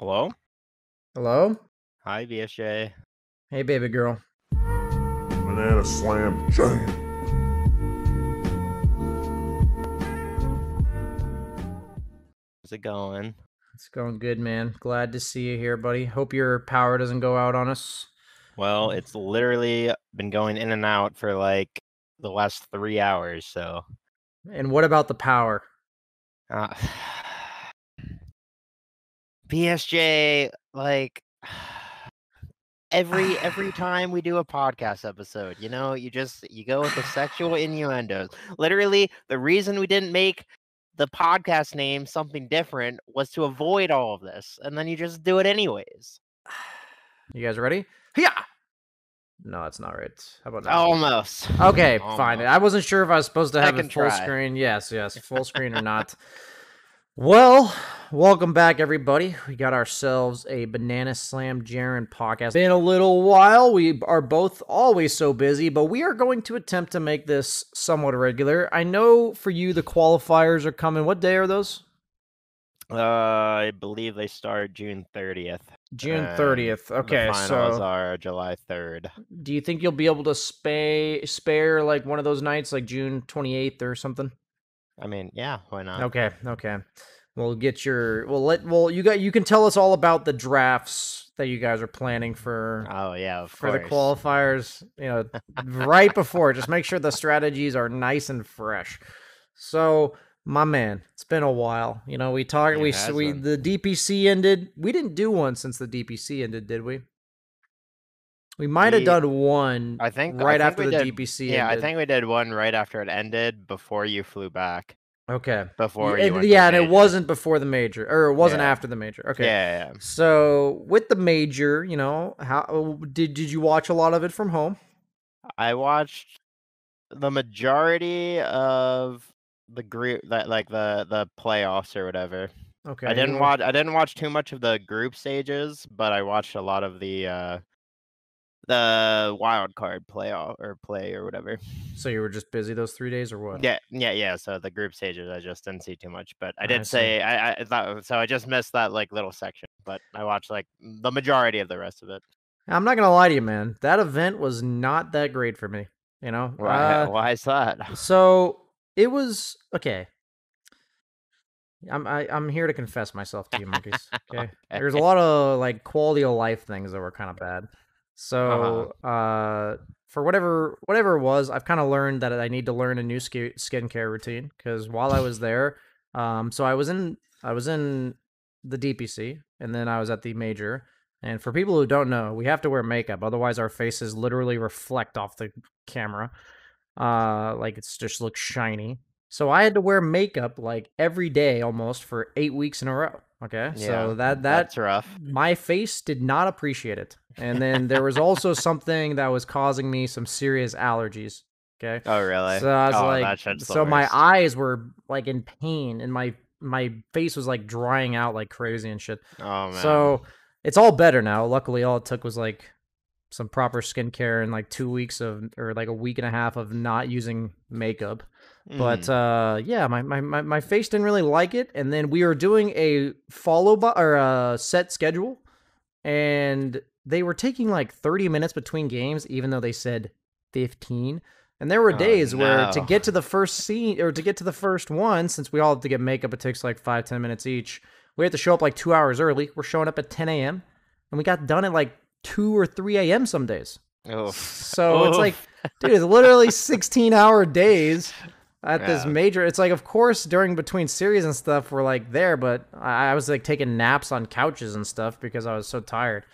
Hello? Hello? Hi, BSJ. Hey, baby girl. Banana Slam Jam. How's it going? It's going good, man. Glad to see you here, buddy. Hope your power doesn't go out on us. Well, it's literally been going in and out for like the last three hours, so. And what about the power? Uh, BSJ, like every every time we do a podcast episode, you know, you just you go with the sexual innuendos. Literally, the reason we didn't make the podcast name something different was to avoid all of this, and then you just do it anyways. You guys ready? Yeah. No, that's not right. How about that? Almost. Okay, fine. I wasn't sure if I was supposed to have it full try. screen. Yes, yes, full screen or not. Well, welcome back, everybody. We got ourselves a Banana Slam Jaron podcast. Been a little while. We are both always so busy, but we are going to attempt to make this somewhat regular. I know for you, the qualifiers are coming. What day are those? Uh, I believe they start June thirtieth. June 30th. Okay, the finals so are July third. do you think you'll be able to spay, spare like one of those nights, like June 28th or something? I mean, yeah, why not? Okay, okay. We'll get your. We'll let. Well, you got. You can tell us all about the drafts that you guys are planning for Oh yeah, for course. the qualifiers. You know, right before. Just make sure the strategies are nice and fresh. So, my man, it's been a while. You know, we talked. We we been. the DPC ended. We didn't do one since the DPC ended, did we? We might have done one. I think I right think after the did- DPC. Yeah, I think we did one right after it ended before you flew back. Okay. Before yeah, you went to yeah, and it wasn't before the major, or it wasn't Yeah. after the major. Okay. Yeah, yeah, yeah. So with the major, you know, how did did you watch a lot of it from home? I watched the majority of the group that like the the playoffs or whatever. Okay. I didn't watch I didn't watch too much of the group stages, but I watched a lot of the uh the wild card playoff or play or whatever. So you were just busy those three days, or what? Yeah, yeah, yeah. So the group stages, I just didn't see too much, but I I did see. say I, I thought so. I just missed that like little section, but I watched like the majority of the rest of it. I'm not gonna lie to you, man. That event was not that great for me. You know. Why? Uh, why is that? so it was okay. I'm I, I'm here to confess myself to you, monkeys. Okay. There's a lot of like quality of life things that were kind of bad. So uh, for whatever whatever it was, I've kind of learned that I need to learn a new ski- skincare routine because while I was there, um, so I was in I was in the DPC and then I was at the major. And for people who don't know, we have to wear makeup, otherwise our faces literally reflect off the camera. Uh, like it's just looks shiny. So I had to wear makeup like every day almost for eight weeks in a row. Okay, so that that That's rough. my face did not appreciate it. And then there was also something that was causing me some serious allergies. Okay. Oh really? So I was oh, like, that shit's the so my eyes were like in pain and my my face was like drying out like crazy and shit. Oh man. So it's all better now. Luckily, all it took was like some proper skincare and like two weeks of or like a week and a half of not using makeup. But Mm. uh, yeah, my, my, my, my face didn't really like it. And then we were doing a follow by or a set schedule, and they were taking like 30 minutes between games, even though they said 15. And there were Oh, days where to get to the first scene or to get to the first one, since we all have to get makeup, it takes like five, 10 minutes each. We had to show up like two hours early. We're showing up at 10 a.m. and we got done at like 2 or 3 a.m. some days. Oof. So it's like, dude, it's literally 16 hour days at this Yeah. major. It's like, of course, during between series and stuff, we're like there, but I, I was like taking naps on couches and stuff because I was so tired.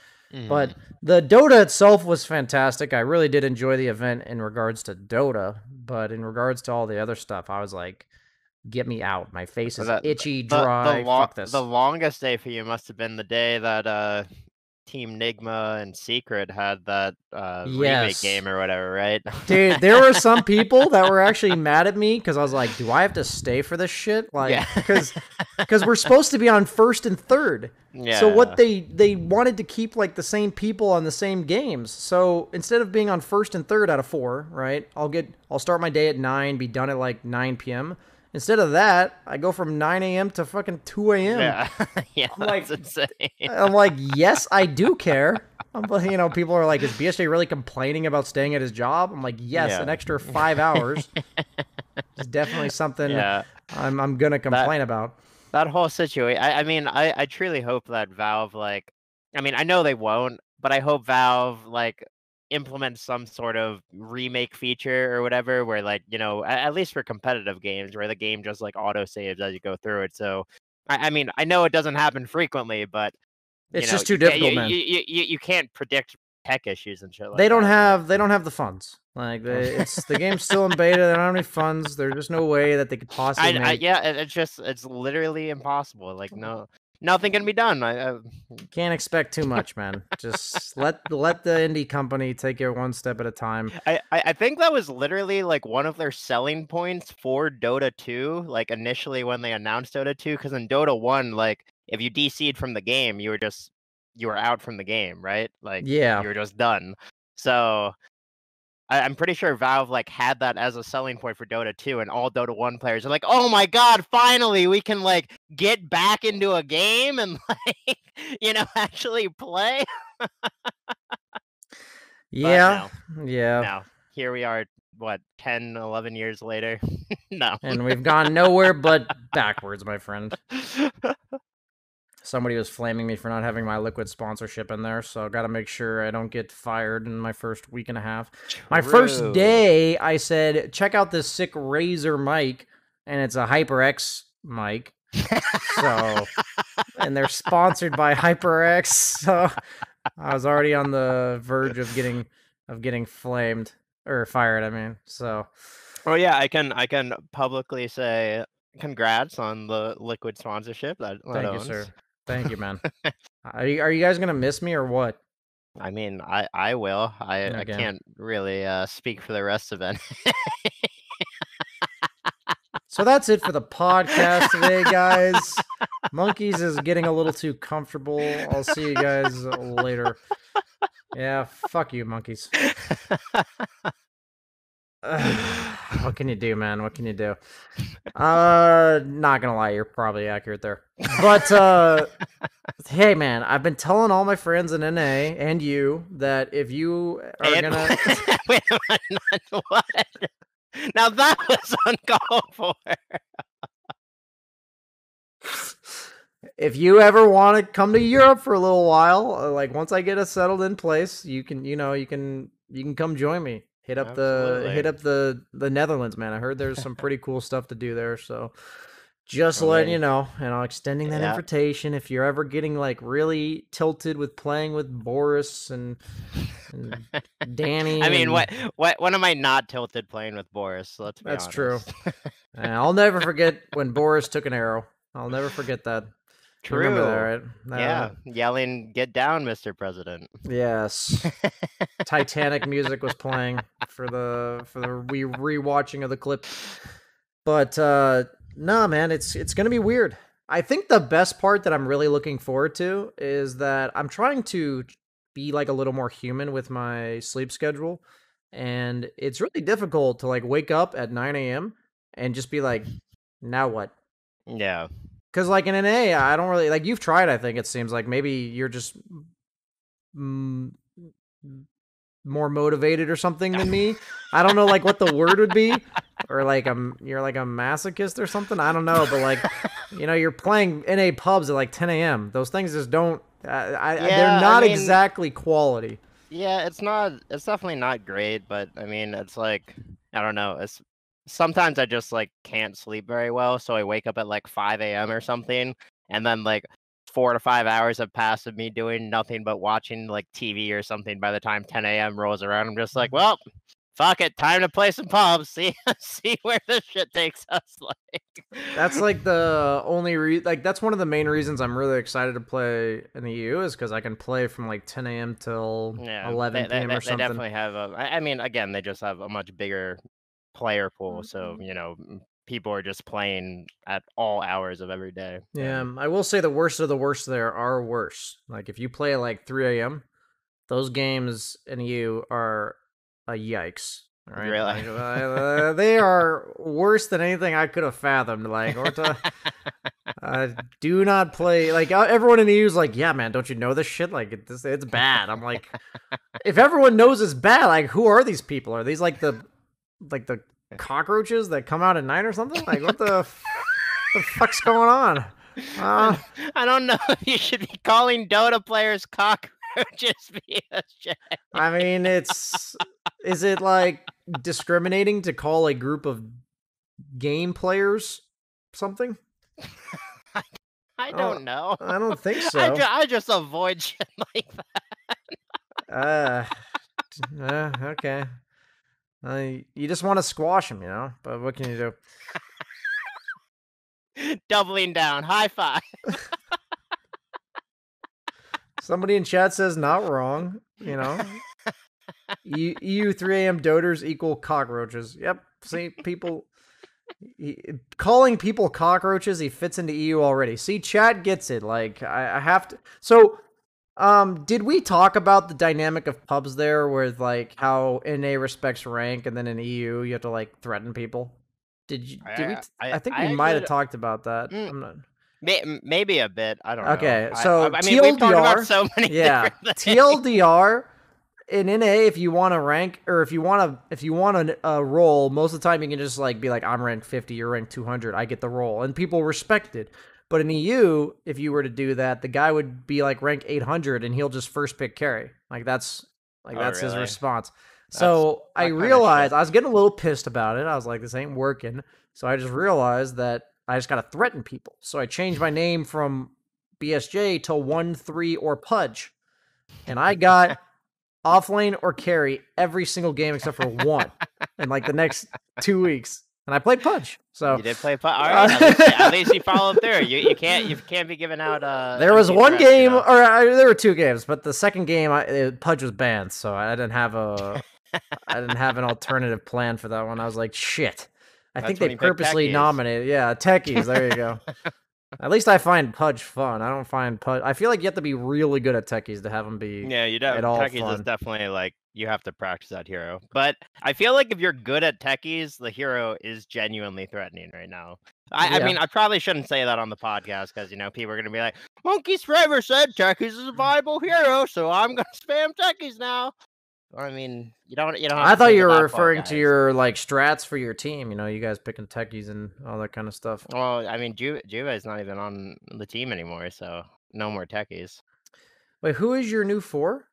But Mm-hmm. the Dota itself was fantastic. I really did enjoy the event in regards to Dota, but in regards to all the other stuff, I was like, get me out. My face is The- itchy, the, dry. the, lo- Fuck this. the longest day for you must have been the day that uh Team Nigma and Secret had that uh remake game or whatever, right? Dude, there were some people that were actually mad at me because I was like, "Do I have to stay for this shit?" Like, Yeah. because because we're supposed to be on first and third. yeah. So what they they wanted to keep like the same people on the same games. So instead of being on first and third out of four, right? I'll get I'll start my day at nine, be done at like nine p.m. Instead of that, I go from 9 a.m. to fucking 2 a.m. Yeah, yeah, I'm like- insane. I'm like, yes, I do care. I'm, like, you know, people are like, is BSJ really complaining about staying at his job? I'm like, yes, Yeah. an extra five hours is definitely something yeah, I'm I'm gonna complain about. that whole situation. I, I mean, I, I truly hope that Valve, like, I mean, I know they won't, but I hope Valve, like, implements some sort of remake feature or whatever, where, like, you know, at, at least for competitive games, where the game just like auto saves as you go through it. So, I, I mean, I know it doesn't happen frequently, but It's know, just too difficult, you, man. You, you, you, you can't predict tech issues and shit like they don't that, have they don't have the funds. Like they, it's the game's still in beta. They don't have any funds. There's just no way that they could possibly I. I yeah, it's just it's literally impossible. Like no, nothing can be done. I, I Can't expect too much, man. Just let let the indie company take it one step at a time. I, I I think that was literally like one of their selling points for Dota 2, like initially when they announced Dota 2, because in Dota 1, like if you DC'd from the game, you were just you were out from the game, right? Like Yeah. you were just done. So I, I'm pretty sure Valve like had that as a selling point for Dota 2, and all Dota 1 players are like, oh my god, finally we can like get back into a game and like you know actually play. Yeah. no. Yeah. now here we are what 10 11 years later no And we've gone nowhere but backwards, my friend. Somebody was flaming me for not having my liquid sponsorship in there, so I got to make sure I don't get fired in my first week and a half. My first day, I said, check out this sick Razer mic, and it's a HyperX mic. So, and they're sponsored by HyperX. So, I was already on the verge of getting of getting flamed or fired. I mean, so well yeah i can i can publicly say congrats on the liquid sponsorship that, that thank you, sir. Thank you, man. are you are you guys gonna miss me or what? i mean i i will i i can't really uh speak for the rest of it So that's it for the podcast today, guys. Monkeys is getting a little too comfortable. I'll see you guys later. Yeah, fuck you, monkeys. What can you do, man? What can you do? Uh, not gonna lie, you're probably accurate there. But uh, hey, man, I've been telling all my friends in NA and you that if you are And- gonna, Wait what now that was uncalled for if you ever want to come to Europe for a little while, uh, like once I get us settled in place, you can, you know, you can, you can come join me. Hit up the, hit up the, the Netherlands, man. I heard there's some pretty cool stuff to do there. So, just Well, letting you know, and I'm extending that Yeah. invitation. If you're ever getting like really tilted with playing with Boris and, and Danny, i mean and- what what when am i not tilted playing with boris let's be That's true. honest. and I'll never forget when Boris took an arrow. I'll never forget that. True that, right? Uh, yeah yelling get down mr president Yes. Titanic music was playing for the for the re rewatching of the clip. But uh no man, it's it's gonna be weird. I think the best part that I'm really looking forward to is that I'm trying to be like a little more human with my sleep schedule. And it's really difficult to like wake up at 9 a.m. and just be like, now what? yeah Because like in NA, I don't really like. You've tried, I think it seems like maybe you're just mm, more motivated or something than me. I don't know like what the word would be, or like um, you're like a masochist or something. I don't know, but like you know, you're playing NA pubs at like 10 a.m. Those things just don't. I, I, Yeah, they're I not mean- exactly quality. Yeah, it's not. It's definitely not great, but I mean, it's like I don't know. It's sometimes I just like can't sleep very well, so I wake up at like 5 a.m. or something, and then like four to five hours have passed of me doing nothing but watching like TV or something. By the time 10 a.m. rolls around, I'm just like, mm-hmm. well, fuck it, time to play some pubs. See, see where this shit takes us. Like, That's like the only re- like that's one of the main reasons I'm really excited to play in the EU is because I can play from like 10 a.m. till yeah, 11 they, they- p.m. they- or they something. definitely have A, I mean, again, they just have a much bigger player pool, so you know, people are just playing at all hours of every day. Yeah, I will say the worst of the worst there are worse. Like if you play at like 3 a.m., those games and you are a yikes. Right, Really? Like, uh, they are worse than anything I could have fathomed. Like, Orta, uh, do not play. Like uh, everyone in the EU is like, yeah, man, don't you know this shit? Like, it's it's bad. I'm like, if everyone knows it's bad, like, who are these people? Are these like the like the cockroaches that come out at night or something? Like, what the f- the fuck's going on? Uh, I don't know if you should be calling Dota players cockroaches. I mean, it's is it like discriminating to call a group of game players something? I Oh, don't know. I don't think I, so. ju- I just avoid shit like Uh, uh okay. Uh, you just want to squash him, you know. But what can you do? Doubling down. High five. Somebody in chat says not wrong. You know. EU 3am doters equal cockroaches. Yep. See, people he- calling people cockroaches, he fits into EU already. See, chat gets it. Like I, I have to. So, um, did we talk about the dynamic of pubs there, with like how NA respects rank, and then in EU you have to like threaten people? Did you? Did we? I- t- I- I think I we might have talked about that. Mm, I'm not. May- maybe a bit. I don't know. Okay, so I, I mean, we've talked about TLDR so many. Yeah. TLDR in NA, if you want to rank or if you want to if you want a, a role, most of the time you can just like be like, I'm ranked 50, you're ranked 200, I get the role, and people respect it. But in EU, if you were to do that, the guy would be like rank 800, and he'll just first pick carry. Like that's like Oh, that's his response. That's- so I realized. I was getting a little pissed about it. I was like, this ain't working. So I just realized that I just gotta threaten people. So I changed my name from BSJ to one three or Pudge, and I got offlane or carry every single game except for one in like the next two weeks, and I played Pudge. So You did play pu- All right. At least, at least you followed through. You you can't you can't be giving out. Uh, there was one you game, know? or uh, there were two games, but the second game, I, uh, Pudge was banned, so I didn't have a, I didn't have an alternative plan for that one. I was like, shit. I That's think they purposely nominated, yeah, techies. There you go. At least I find Pudge fun. I don't find Pudge. I feel like you have to be really good at techies to have them be. Yeah, you at don't. all Techies fun. is definitely like you have to practice that hero. But I feel like if you're good at techies, the hero is genuinely threatening right now. I, I mean, I probably shouldn't say that on the podcast because you know people are gonna be like, "Monkey's Forever said techies is a viable hero, so I'm gonna spam techies now." I mean, you don't. You don't. Have I thought you were referring to your like strats for your team. You know, you guys picking techies and all that kind of stuff. Well, I mean, Ju- Juve is not even on the team anymore, so no more techies. Wait, who is your new four?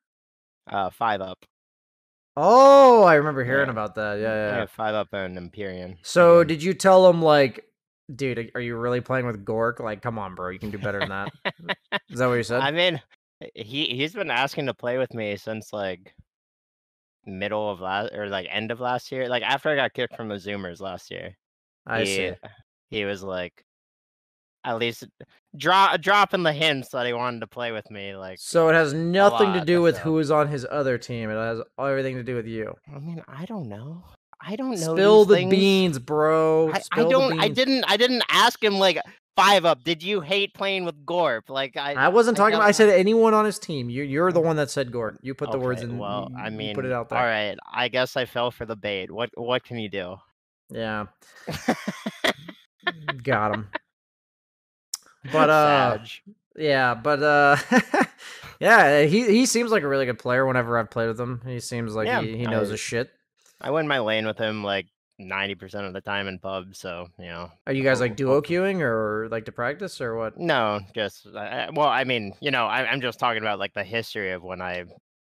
Uh, five up. Oh, I remember hearing Yeah. about that. Yeah, yeah. Yeah, five up and Empyrean. So did you tell him like, dude, are you really playing with Gork? Like, come on, bro, you can do better than that. Is that what you said? I mean, he he's been asking to play with me since like middle of last or like end of last year. Like after I got kicked from the Zoomers last year. I he, see. He was like at least drop dropping the hints that he wanted to play with me. Like So it has nothing to do with so- who is on his other team. It has everything to do with you. I mean, I don't know. I don't know. Spill the things. beans, bro. I, I don't. I beans. didn't. I didn't ask him like five up. Did you hate playing with Gorp? Like I. I wasn't I talking about. I said anyone on his team. You, you're the one that said Gork. You put the words Okay, in. Well, I mean, put it out there. All right. I guess I fell for the bait. What What can you do? Yeah, got him. But uh, Sag. yeah, but uh, yeah, he he seems like a really good player. Whenever I've played with him, he seems like Yeah, he, he knows I- his shit. I win my lane with him like ninety percent of the time in pubs. So you know. Are you guys like duo queuing or like to practice or what? No, just well, I mean, you know, I, I'm just talking about like the history of when I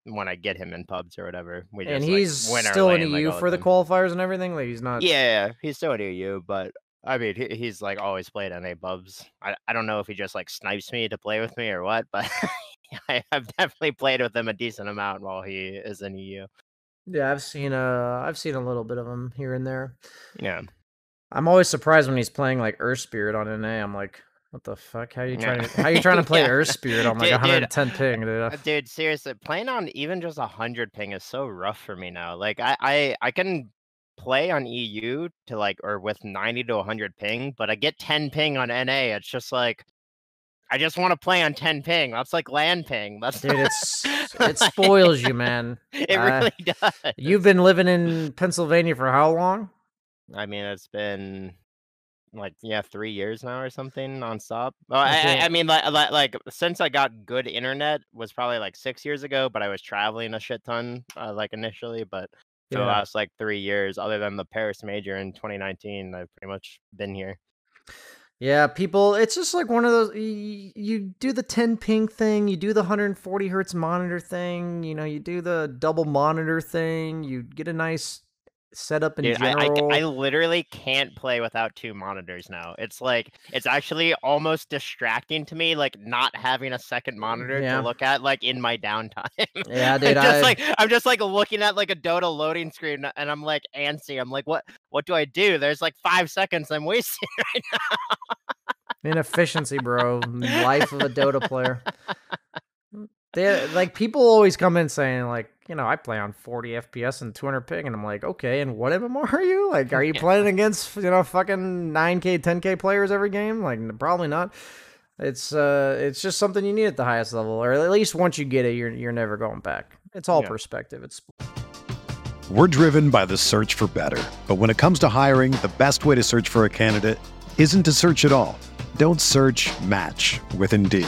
when I get him in pubs or whatever. We and just, like, he's win still in lane, like, EU all for the qualifiers and everything. Like he's not. Yeah, he's still at EU, but I mean, he, he's like always played NA pubs. I, I don't know if he just like snipes me to play with me or what, but I, I've definitely played with him a decent amount while he is in EU. Yeah, I've seen uh I've seen a little bit of him here and there. Yeah, I'm always surprised when he's playing like Earth Spirit on NA. I'm like, what the fuck? How you trying to how you trying to play Yeah. Earth Spirit on like Dude, dude, 110 ping, dude? Uh, dude, seriously, playing on even just a hundred ping is so rough for me now. Like, I, I, I can play on EU to like or with ninety to hundred ping, but I get ten ping on NA. It's just like I just want to play on 10 ping. That's like land ping. That's Dude, it's it spoils you, man. it uh, really does. You've been living in Pennsylvania for how long? I mean, it's been like yeah, three years now or something nonstop. Well, I, I, I mean, like, like, since I got good internet was probably like six years ago, but I was traveling a shit ton, uh, like initially. But for the last like three years, other than the Paris major in 2019, I've pretty much been here. Yeah, people, it's just like one of those. You, you do the 10 ping thing, you do the 140 hertz monitor thing, you know, you do the double monitor thing, you get a nice setup in Dude, I, I, general. I literally can't play without two monitors now. It's like it's actually almost distracting to me, like not having a second mm, monitor Yeah. to look at, like in my downtime. yeah, dude, just I, like I'm just like looking at like a Dota loading screen, and I'm like antsy. I'm like, what? What do I do? There's like five seconds I'm wasting. Right now. Inefficiency, bro. Life of a Dota player. They like people always come in saying like, you know, I play on 40 FPS and 200 ping, and I'm like, okay, and what MMR are you? Like, are you Yeah. playing against you know fucking 9k, 10k players every game? Like, probably not. It's uh, it's just something you need at the highest level, or at least once you get it, you're you're never going back. It's all Yeah. perspective. It's We're driven by the search for better. But when it comes to hiring, the best way to search for a candidate isn't to search at all. Don't search match with Indeed.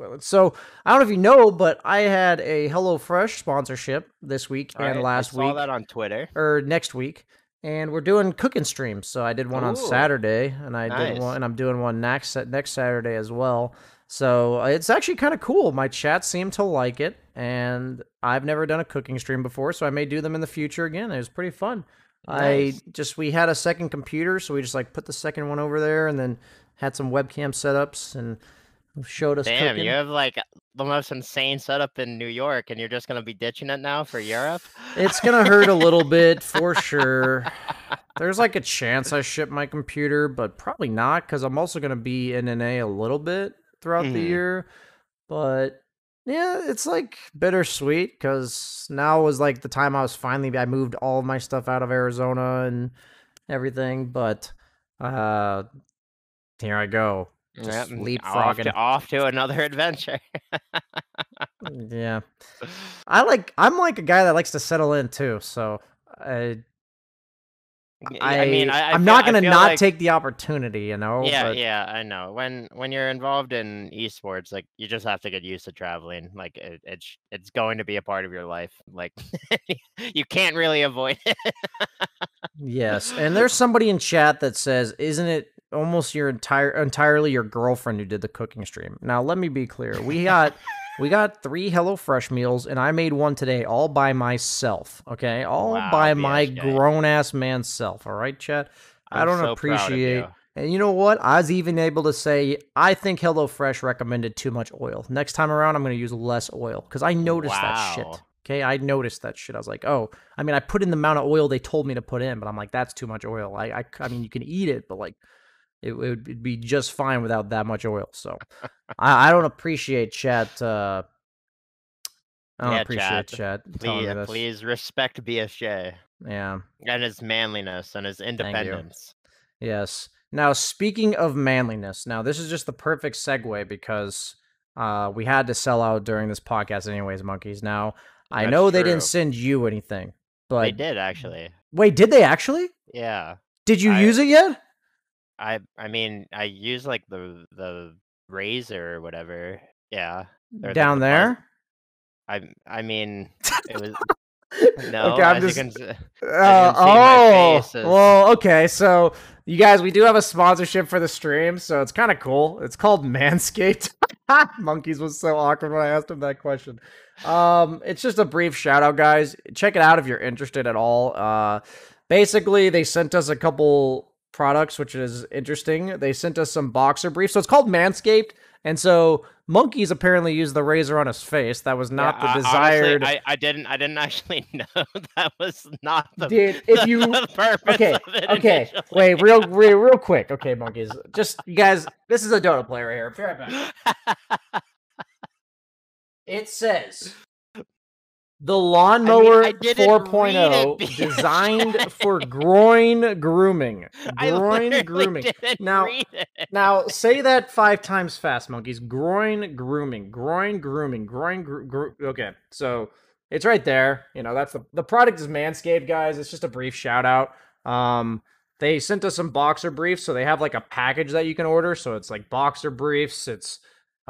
Well, so I don't know if you know, but I had a HelloFresh sponsorship this week and I- last I saw week, that on Twitter. or next week, and we're doing cooking streams. So I did one on Saturday, and I did one, and I'm doing one next next Saturday as well. So uh, it's actually kind of cool. My chat seemed to like it, and I've never done a cooking stream before, so I may do them in the future again. It was pretty fun. I just we had a second computer, so we just like put the second one over there, and then had some webcam setups and showed us Damn, cooking. you have like the most insane setup in New York, and you're just gonna be ditching it now for Europe. It's gonna hurt a little bit for sure. There's like a chance I ship my computer, but probably not because I'm also gonna be in NA a little bit throughout the Mhm. year. But yeah, it's like bittersweet because now was like the time I was finally I moved all of my stuff out of Arizona and everything. But uh here I go. Just Yep, off leapfrogging. to, off to another adventure. Yeah. I like I'm like a guy that likes to settle in too, so uh, I, mean, I, I am not gonna not like- take the opportunity, you know. Yeah, but yeah, I know. When when you're involved in esports, like you just have to get used to traveling. Like it, it's it's going to be a part of your life. Like you can't really avoid it. Yes, and there's somebody in chat that says, "Isn't it almost your entire entirely your girlfriend who did the cooking stream?" Now, let me be clear. We got we got three HelloFresh meals, and I made one today all by myself. Okay, all Wow, by my grown ass man self. All right, chat. I I'm don't so proud of appreciate. And you know what? I was even able to say I think HelloFresh recommended too much oil. Next time around, I'm going to use less oil because I noticed that shit. Okay, I noticed that shit. I was like, oh, I mean, I put in the amount of oil they told me to put in, but I'm like, that's too much oil. I, I, I mean, you can eat it, but like, it, it would be just fine without that much oil. So, I, I don't appreciate chat. Uh, I don't Yeah, appreciate chat. chat. Please, please respect BSJ Yeah. and his manliness and his independence. Yes. Now, speaking of manliness, now this is just the perfect segue because uh, we had to sell out during this podcast, anyways, monkeys. Now, I That's know they didn't send you anything, but They did actually. wait, did they actually? Yeah. Did you I- use it yet? I I mean I use like the the razor or whatever. Yeah. or Down the there. I I mean, it was no. Okay, I'm just- can Uh, oh, well, okay. So you guys, we do have a sponsorship for the stream, so it's kind of cool. It's called Manscaped. Monkeys was so awkward when I asked him that question. Um, it's just a brief shout out, guys. Check it out if you're interested at all. Uh, basically, they sent us a couple products, which is interesting. They sent us some boxer briefs, so it's called Manscaped. And so monkeys apparently used the razor on his face. That was not yeah, the I- honestly, desired. I, I didn't. I didn't actually know that was not the. Dude, if you the okay, okay, initially. wait, real, real, real quick. Okay, monkeys, just you guys. This is a Dota player right here. Be right back. It says the lawnmower I didn't 4.0 designed for groin grooming. Groin grooming. Now-. Now say that five times fast, monkeys. Groin grooming, groin grooming, groin. Gro- gro- okay, so it's right there. You know that's the the product is Manscaped, guys. It's just a brief shout out. Um, they sent us some boxer briefs, so they have like a package that you can order. So it's like boxer briefs. It's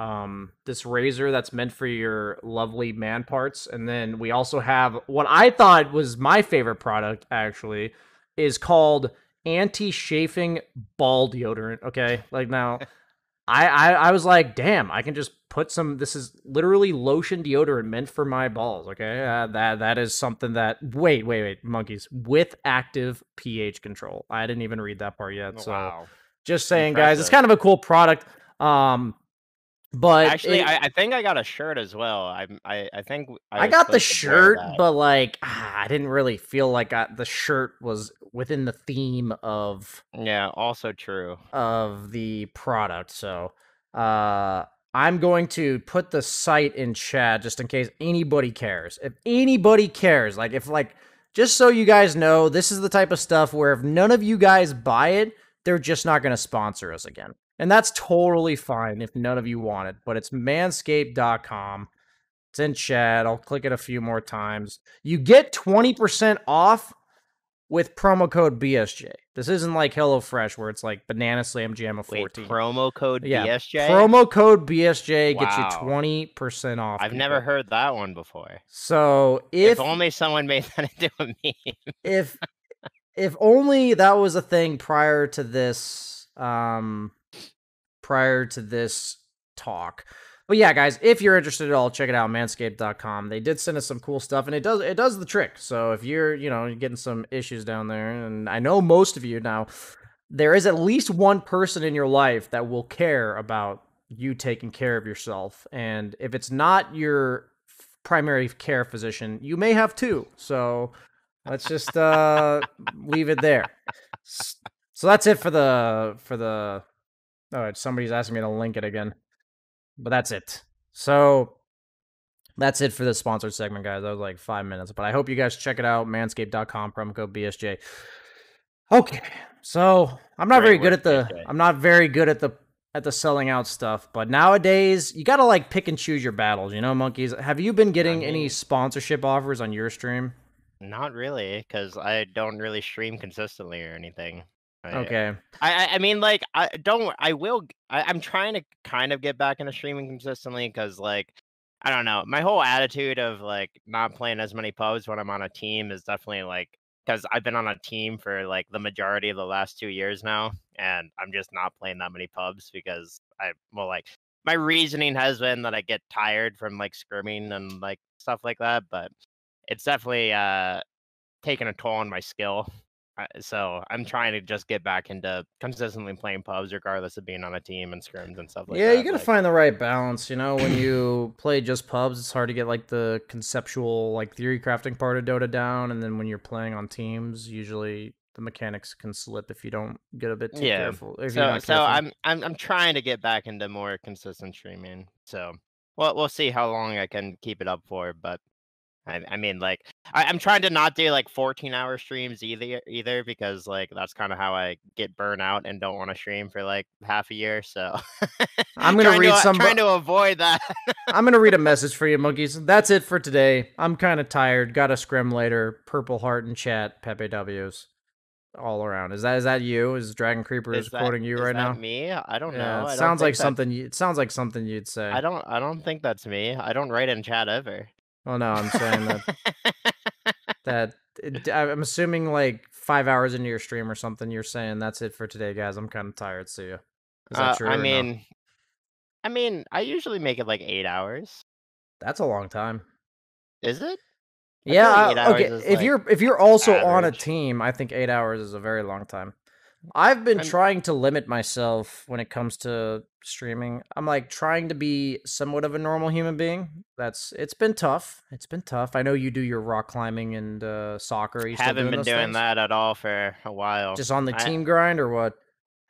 um this razor that's meant for your lovely man parts, and then we also have what I thought was my favorite product actually is called anti-chafing ball deodorant. Okay, like now, I, I I was like, damn, I can just put some. This is literally lotion deodorant meant for my balls. Okay, uh, that that is something that. Wait, wait, wait, monkeys with active pH control. I didn't even read that part yet. So wow. just saying, guys, it's kind of a cool product. Um, but Actually, it- I, I think I got a shirt as well. I I, I think I, was got the supposed to wear shirt, but like ah, I didn't really feel like I, the shirt was within the theme of yeah, also true. of the product. So uh I'm going to put the site in chat just in case anybody cares. If anybody cares, like if like just so you guys know, this is the type of stuff where if none of you guys buy it, they're just not going to sponsor us again. And that's totally fine if none of you want it, but it's manscaped.com. It's in chat. I'll click it a few more times. You get 20% off with promo code BSJ. This isn't like HelloFresh where it's like Banana Slam Jam of 14. Wait, 14. promo code Yeah, BSJ. Promo code BSJ gets you 20% off. I've never heard that one before. So If, if only someone made that into a meme. if if only that was a thing prior to this um prior to this talk. But yeah guys if you're interested at all check it out manscaped.com they did send us some cool stuff and it does it does the trick. So if you're you know getting some issues down there and i know most of you now there is at least one person in your life that will care about you taking care of yourself. And if it's not your primary care physician you may have two. So let's just uh leave it there. So that's it for the for the all right somebody's asking me to link it again. But that's it. So that's it for the sponsored segment guys. That was like five minutes but i hope you guys check it out manscaped.com promo code bsj okay so i'm not Great very good at the BSJ. i'm not very good at the at the selling out stuff but nowadays you gotta like pick and choose your battles you know monkeys? Have you been getting any mean- sponsorship offers on your stream? Not really, because I don't really stream consistently or anything. I- okay I, I I mean, like, I don't. I will. I'm trying to kind of get back into streaming consistently because, like, I don't know. My whole attitude of like not playing as many pubs when I'm on a team is definitely like because I've been on a team for like the majority of the last two years now, and I'm just not playing that many pubs because I well, like, my reasoning has been that I get tired from like scrimming and like stuff like that, but it's definitely uh taking a toll on my skill. So I'm trying to just get back into consistently playing pubs, regardless of being on a team and scrims and stuff like yeah, that. Yeah, you gotta like- find the right balance. You know, when you play just pubs, it's hard to get like the conceptual, like theory crafting part of Dota down, and then when you're playing on teams, usually the mechanics can slip if you don't get a bit too Yeah, careful. If So, not so. I'm I'm I'm trying to get back into more consistent streaming. So, well, we'll see how long I can keep it up for. But I, I mean, like, I, I'm trying to not do like 14 hour streams either, either because like that's kind of how I get burnt out and don't want to stream for like half a year. So, I'm gonna read to, some- trying to avoid that. I'm gonna read a message for you, monkeys. That's it for today. I'm kind of tired. Got a scrim later. Purple heart and chat. Pepe W's. all around. Is that is that you? Is Dragon Creeper is, Is that- quoting you is right that now? Me? I don't Yeah, know. it I don't sounds like that- something. You, it sounds like something you'd say. I don't. I don't think that's me. I don't write in chat ever. Well, no, I'm saying that that it, I'm assuming like five hours into your stream or something. You're saying that's it for today, guys. I'm kind of tired. See ya. Is that Uh, true? I or no? mean, I mean, I usually make it like eight hours. that's a long time. Is it? I Yeah. like okay. If like, you're if you're also on a team, I think eight hours is a very long time. I've been I'm- trying to limit myself when it comes to streaming. I'm like trying to be somewhat of a normal human being. That's it's been tough. It's been tough. I know you do your rock climbing and uh, soccer. You Haven't doing been doing things? that at all for a while. Just on the I- team grind or what?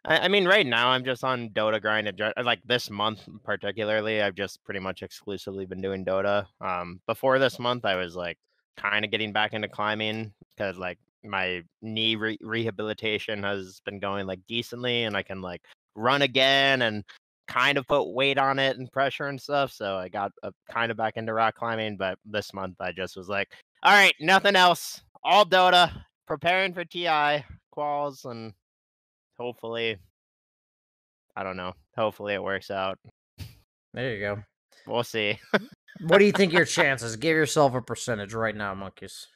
I, I mean, right now I'm just on Dota grind. Like this month particularly, I've just pretty much exclusively been doing Dota. Um, before this month, I was like kind of getting back into climbing because like my knee re- rehabilitation has been going like decently, and I can like run again and kind of put weight on it and pressure and stuff. So I got uh, kind of back into rock climbing. But this month, I just was like, all right, nothing else, all Dota, preparing for TI quals and hopefully I don't know. Hopefully it works out. There you go. We'll see. What do you think your chances? Give yourself a percentage right now, monkeys.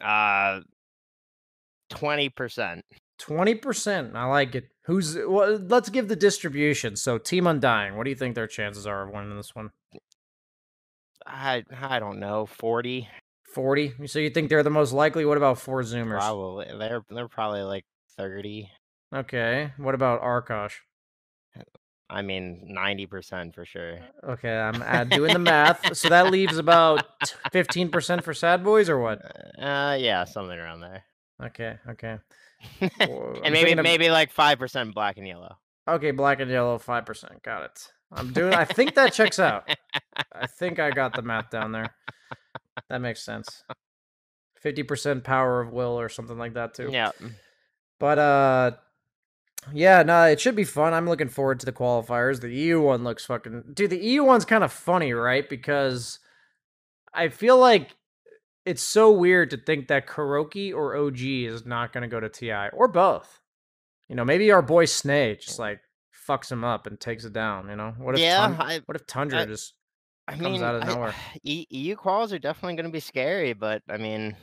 Uh 20%. Twenty percent. I like it. Who's? Well, let's give the distribution. So, Team Undying. What do you think their chances are of winning this one? I I don't know. 40 Forty. So you think they're the most likely? What about four Zoomers? probably. They're they're probably like 30. Okay. What about Arkosh? I mean 90% for sure. Okay, I'm add, doing the math. So that leaves about fifteen percent for Sad Boys, or what? Uh yeah, something around there. Okay. Okay. and I'm maybe of- maybe like 5% black and yellow. Okay, black and yellow, five percent. Got it. I'm doing. I think that checks out. I think I got the math down there. That makes sense. Fifty percent power of will, or something like that too. Yeah. But uh, yeah, no, it should be fun. I'm looking forward to the qualifiers. The EU one looks fucking. Dude, the EU one's kind of funny, right? Because I feel like it's so weird to think that Kuroky or OG is not going to go to TI or both. You know, maybe our boy Snake just like fucks him up and takes it down. You know, what if Yeah, Tun- I- what if Tundra I- just I comes mean, out of nowhere. E- EU quals are definitely going to be scary, but I mean,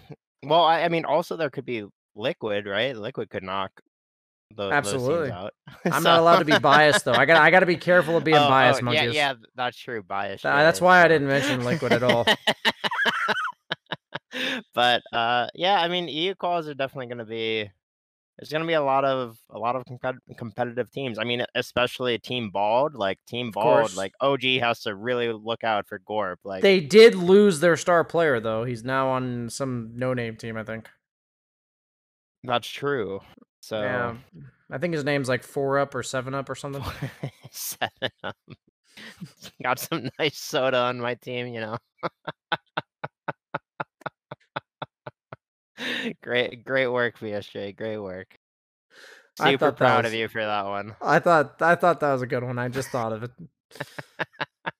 well, I, I mean, also there could be Liquid, right? Liquid could knock tho- Absolutely. those teams out. I'm not allowed to be biased though. I got I got to be careful of being Oh, oh biased, oh, monkeys. Yeah, yeah, that's true. Bias. Th- that's why I didn't mention Liquid at all. but uh, yeah, I mean, EU quals are definitely going to be. There's going to be a lot of a lot of compet- competitive teams. I mean, especially Team Bald, like Team Bald, like OG has to really look out for Gorp. Like, They did lose their star player though. He's now on some no-name team, I think. that's true. So Yeah. I think his name's like 4 up or 7 up or something. Seven up. Got some nice soda on my team, you know. great, great work, BSJ. Great work. Super proud was- of you for that one. I thought I thought that was a good one. I just thought of it.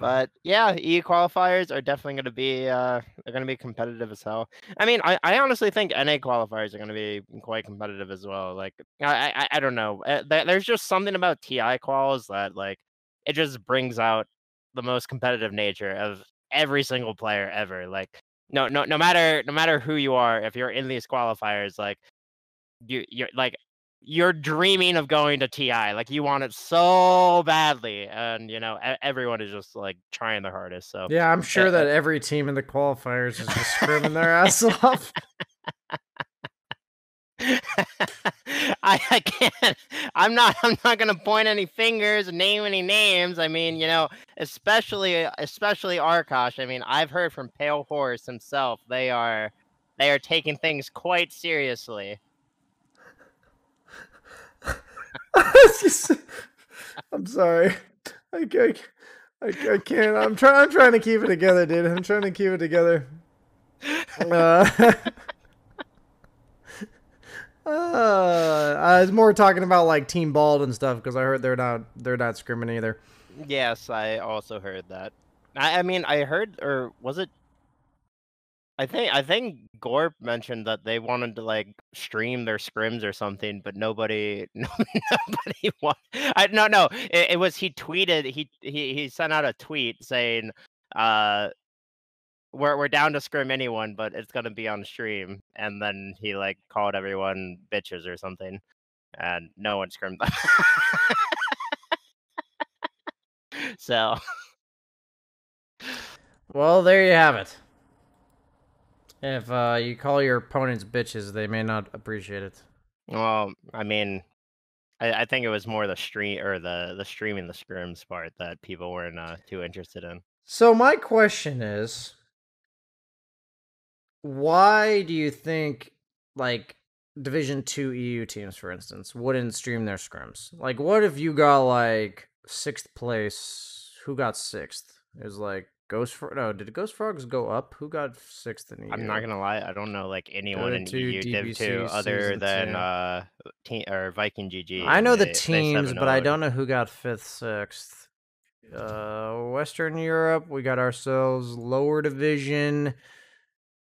But yeah, E qualifiers are definitely going to be uh they're going to be competitive as hell. I mean, I, I honestly think NA qualifiers are going to be quite competitive as well. Like I I, I don't know. Uh, There's just something about TI quals that like it just brings out the most competitive nature of every single player ever. Like no no no matter no matter who you are, if you're in these qualifiers, like you you're like you're dreaming of going to TI. Like you want it so badly, and you know everyone is just like trying their hardest. So Yeah, I'm sure uh, that every team in the qualifiers is just screaming their ass off. I, I can't. I'm not. I'm not gonna point any fingers, and name any names. I mean, you know, especially especially Arkosh. I mean, I've heard from Pale Horse himself. They are they are taking things quite seriously. Just- I'm sorry. I, I, I, I can't. I'm trying. I'm trying to keep it together, dude. I'm trying to keep it together. Uh, uh, I was more talking about like Team Bald and stuff because I heard they're not they're not screaming either. Yes, I also heard that. I, I mean, I heard, or was it? I think I think Gorp mentioned that they wanted to like stream their scrims or something, but nobody no, nobody. I no no. It, it was he tweeted he he he sent out a tweet saying, uh, we're we're down to scrim anyone, but it's gonna be on stream. And then he like called everyone bitches or something, and no one scrimmed them. so, Well, there you have it. If uh, you call your opponents bitches, they may not appreciate it. well, I mean, I, I think it was more the stream or the the streaming the scrims part that people weren't uh, too interested in. So my question is, why do you think like Division Two EU teams, for instance, wouldn't stream their scrims? Like, what if you got like sixth place? Who got sixth? is like Ghost Frog. No, did Ghost Frogs go up? Who got sixth in EU? I'm not gonna lie, I don't know like anyone in EU Div 2 other than two. uh team or Viking GG. I know the they- they teams, but I don't know who got fifth, sixth. Uh, Western Europe, we got ourselves lower division.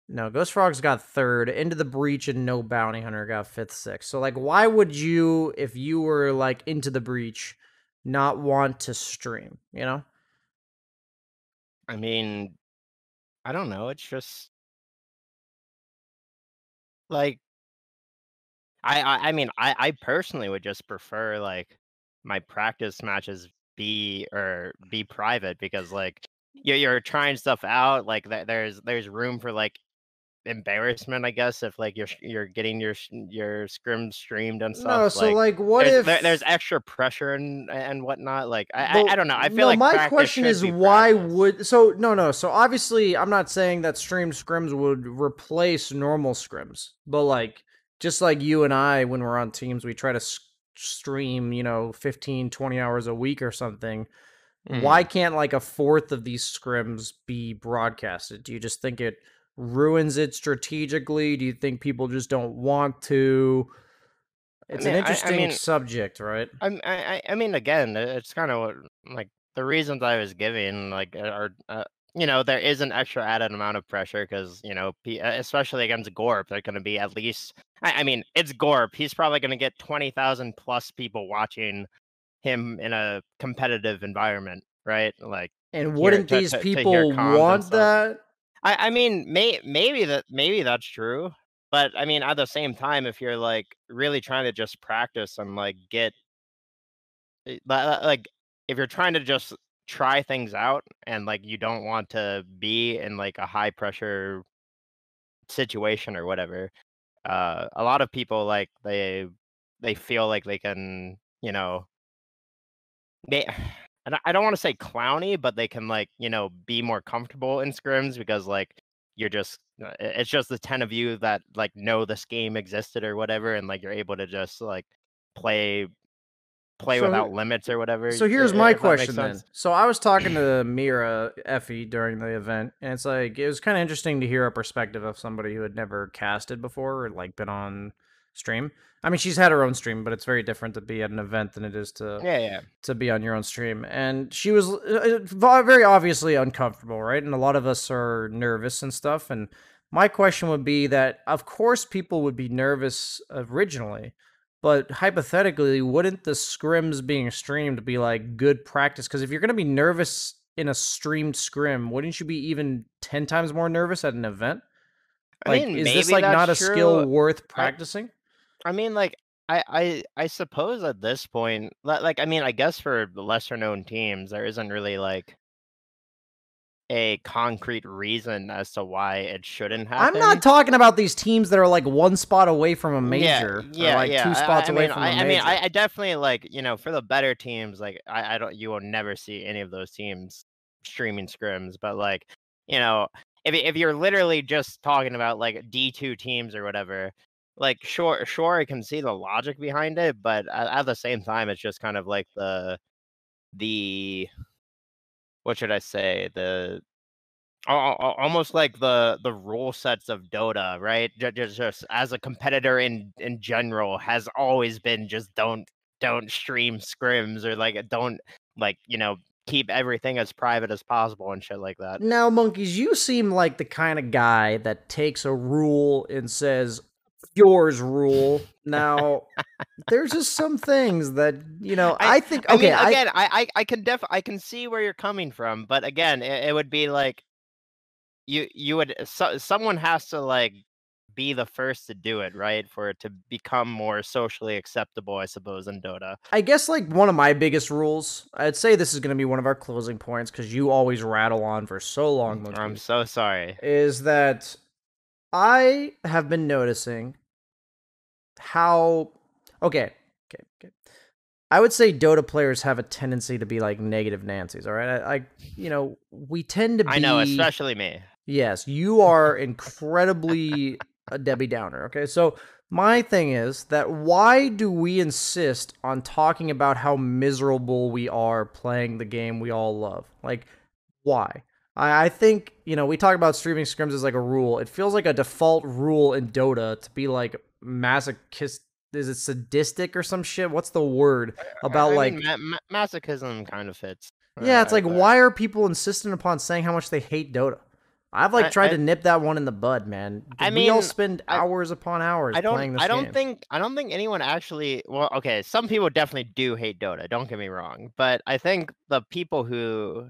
No, Ghost Frogs got third. Into the Breach and No Bounty Hunter got fifth, sixth. So, like, why would you, if you were like into the Breach, not want to stream? You know? I mean, I don't know. It's just like I I, I mean I I personally would just prefer like my practice matches be or be private because like you're you're trying stuff out like th- there's there's room for like embarrassment I guess if like you're you're getting your your scrim streamed and stuff. no, so like, what there's, if there- there's extra pressure and and whatnot. Like I, Well, I I don't know. I feel no, like my question is why practice. would so no no so obviously I'm not saying that streamed scrims would replace normal scrims, but like just like you and I when we're on teams we try to stream you know 15 20 hours a week or something. Why Mm-hmm. can't like a fourth of these scrims be broadcasted? Do you just think it ruins it strategically? Do you think people just don't want to? It's mean, an I- I interesting mean- subject, right? I, I, I mean, again, it's kind of like the reasons I was giving, like, are, uh, you know, there is an extra added amount of pressure because, you know, uh, especially against Gorp, they're going to be at least, I, I mean, it's Gorp. He's probably going to get 20,000 plus people watching him in a competitive environment, right? Like, And wouldn't to- these to- to people and want that? I, I mean, may, maybe that, maybe that's true. But I mean, at the same time, if you're like really trying to just practice and like get eh, li- li- like if you're trying to just try things out and like you don't want to be in like a high pressure situation or whatever uh a lot of people like they they feel like they can you know they Don't, I don't want to say clowny but they can like you know be more comfortable in scrims because like you're just uh, it's just the 10 of you that like know this game existed or whatever and like you're able to just like play play So- without limits or whatever So here's my question then. So I was talking to Mira Effie during the event, and it's like it was kind of interesting to hear a perspective of somebody who had never casted before or like been on stream. I mean, she's had her own stream, but it's very different to be at an event than it is to yeah yeah to be on your own stream. And she was uh, uh, very obviously uncomfortable, right? And a lot of us are nervous and stuff. And my question would be that, of course, people would be nervous originally, but hypothetically, wouldn't the scrims being streamed be like good practice? Because if you're going to be nervous in a streamed scrim, wouldn't you be even 10 times more nervous at an event? I Like, mean, is this like not a that's skill worth practicing? I mean, like, I, I, I suppose at this point, like, I mean, I guess for the lesser known teams, there isn't really like a concrete reason as to why it shouldn't happen. I'm not talking about these teams that are like one spot away from a major, yeah, or like yeah. two I- spots I, away mean, from I, a I major. I mean, I, I definitely like, you know, for the better teams, like, I, I don't, you will never see any of those teams streaming scrims, but like, you know, if if you're literally just talking about like D two teams or whatever, like, sure, sure, I can see the logic behind it, but at, at the same time, it's just kind of like the, the, what should I say, the al- al- almost like the the rule sets of Dota, right? Ju- Just, just as a competitor in in general has always been just don't don't stream scrims or like don't like you know keep everything as private as possible and shit like that. Now, monkeys, you seem like the kind of guy that takes a rule and says, "Yours rule." Now, there's just some things that you know. I, think. I Okay, mean, again, I, I, I can def, I can see where you're coming from, but again, it, it would be like, you, you would, uh, so, someone has to like be the first to do it, right, for it to become more socially acceptable, I suppose, in Dota. I guess like one of my biggest rules. I'd say this is going to be one of our closing points because you always rattle on for so long. Mm, I'm so sorry. is that I have been noticing how okay, okay, okay. I would say Dota players have a tendency to be like negative Nancy's, all right? I, I you know, we tend to be I know, especially me. Yes, you are incredibly a Debbie Downer, okay? So my thing is that why do we insist on talking about how miserable we are playing the game we all love? Like, why? I, I think, you know, we talk about streaming scrims as like a rule. It feels like a default rule in Dota to be like masochist. Is it sadistic or some shit? What's the word about I like. mean, ma- ma- masochism kind of fits. yeah, it's uh, like, but- why are people insistent upon saying how much they hate Dota? I've like tried I- to nip that one in the bud, man. I we all mean, spend I- hours upon hours I don't. playing this I don't game. think. I don't think anyone actually. Well, okay. Some people definitely do hate Dota. Don't get me wrong, but I think the people who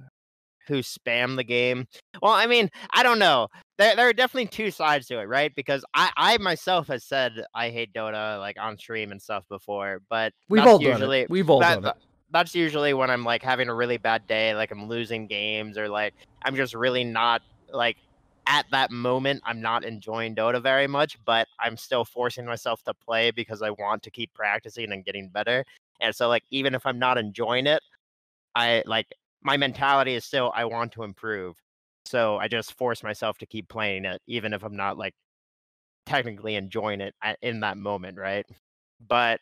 who spam the game. Well, I mean, I don't know. There, there are definitely two sides to it, right? Because I, I myself has said I hate Dota like on stream and stuff before, but We've all done usually it. We've all that- done it. that's usually when I'm like having a really bad day, like I'm losing games or like I'm just really not like at that moment I'm not enjoying Dota very much, but I'm still forcing myself to play because I want to keep practicing and getting better. And so like even if I'm not enjoying it, I like my mentality is still I want to improve. So I just force myself to keep playing it even if I'm not like technically enjoying it in that moment, right? But